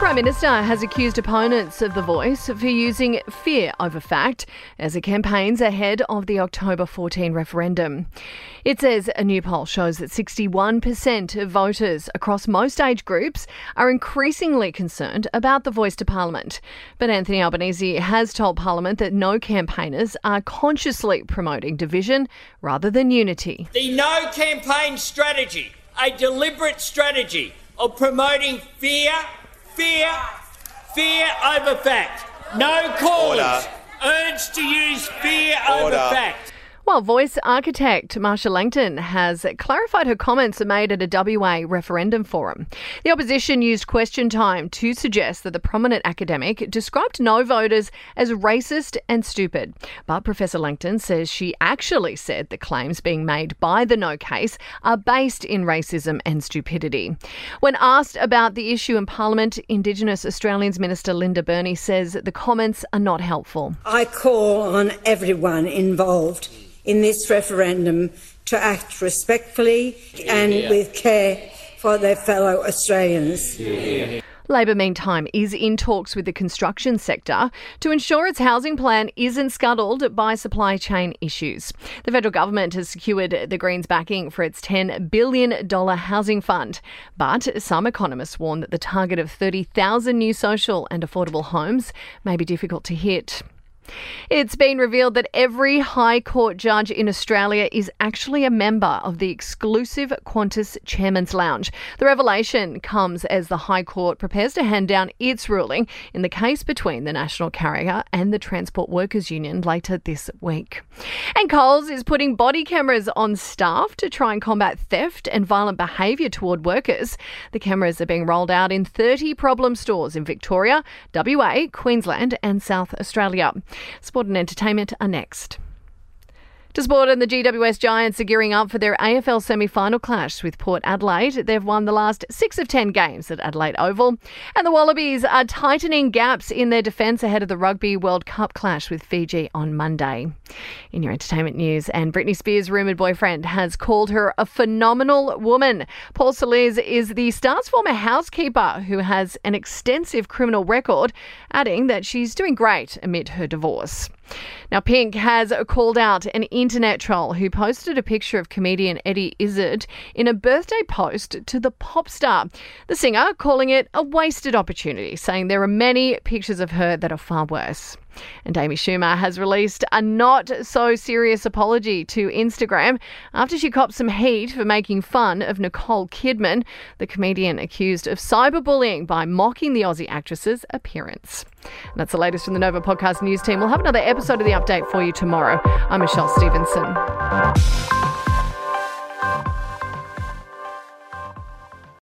Prime Minister has accused opponents of The Voice for using fear over fact as it campaigns ahead of the October 14 referendum. It says a new poll shows that 61% of voters across most age groups are increasingly concerned about The Voice to Parliament. But Anthony Albanese has told Parliament that no campaigners are consciously promoting division rather than unity. The no campaign strategy, a deliberate strategy of promoting fear Fear, fear over fact. No cause Order. urged to use fear Order. over fact. Well, voice architect Marcia Langton has clarified her comments made at a WA referendum forum. The opposition used question time to suggest that the prominent academic described no voters as racist and stupid. But Professor Langton says she actually said the claims being made by the no case are based in racism and stupidity. When asked about the issue in Parliament, Indigenous Australians Minister Linda Burney says the comments are not helpful. I call on everyone involved in this referendum to act respectfully and with care for their fellow Australians. Labor, meantime, is in talks with the construction sector to ensure its housing plan isn't scuttled by supply chain issues. The federal government has secured the Greens' backing for its $10 billion housing fund. But some economists warn that the target of 30,000 new social and affordable homes may be difficult to hit. It's been revealed that every High Court judge in Australia is actually a member of the exclusive Qantas Chairman's Lounge. The revelation comes as the High Court prepares to hand down its ruling in the case between the national carrier and the Transport Workers Union later this week. And Coles is putting body cameras on staff to try and combat theft and violent behaviour toward workers. The cameras are being rolled out in 30 problem stores in Victoria, WA, Queensland, and South Australia. Sport and entertainment are next. To sport and the GWS Giants are gearing up for their AFL semi final clash with Port Adelaide. They've won the last six of ten games at Adelaide Oval. And the Wallabies are tightening gaps in their defence ahead of the Rugby World Cup clash with Fiji on Monday. In your entertainment news, and Britney Spears' rumoured boyfriend has called her a phenomenal woman. Paul Soliz is the star's former housekeeper who has an extensive criminal record, adding that she's doing great amid her divorce. Now, Pink has called out an internet troll who posted a picture of comedian Eddie Izzard in a birthday post to the pop star. The singer calling it a wasted opportunity, saying there are many pictures of her that are far worse. And Amy Schumer has released a not so serious apology to Instagram after she copped some heat for making fun of Nicole Kidman, the comedian accused of cyberbullying by mocking the Aussie actress's appearance. And that's the latest from the Nova Podcast News team. We'll have another episode of the update for you tomorrow. I'm Michelle Stevenson.